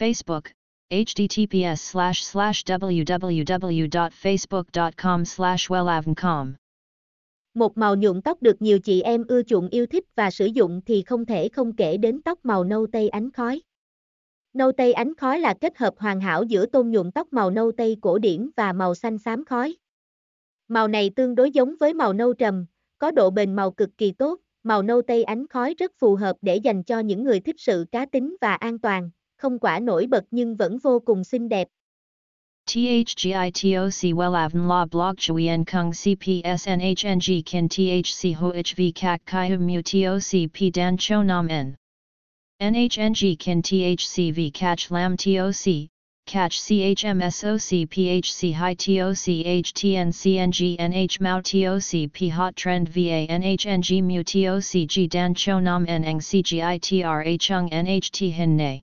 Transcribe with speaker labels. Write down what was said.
Speaker 1: Facebook, https slash slash www.facebook.com slash wellavncom.
Speaker 2: Một màu nhuộm tóc được nhiều chị em ưa chuộng yêu thích và sử dụng thì không thể không kể đến tóc màu nâu tây ánh khói. Nâu tây ánh khói là kết hợp hoàn hảo giữa tông nhuộm tóc màu nâu tây cổ điển và màu xanh xám khói. Màu này tương đối giống với màu nâu trầm, có độ bền màu cực kỳ tốt, màu nâu tây ánh khói rất phù hợp để dành cho những người thích sự cá tính và an toàn, không quả nổi bật nhưng vẫn vô cùng xinh đẹp.
Speaker 1: THGITOC Wellavn La Blog Chuyen Kung CPSNHNG Kin THC HOHV Kak Kai Mu TOC P Dan Cho Nam N. NHNG Kin THCV Catch Lam TOC, Catch CHMSOC PHC High TOC HTN NH Mao TOC P Hot Trend VA NHNG Mu TOC G Dan Cho Nam N Eng CGITRA Chung NHT Hin Nay.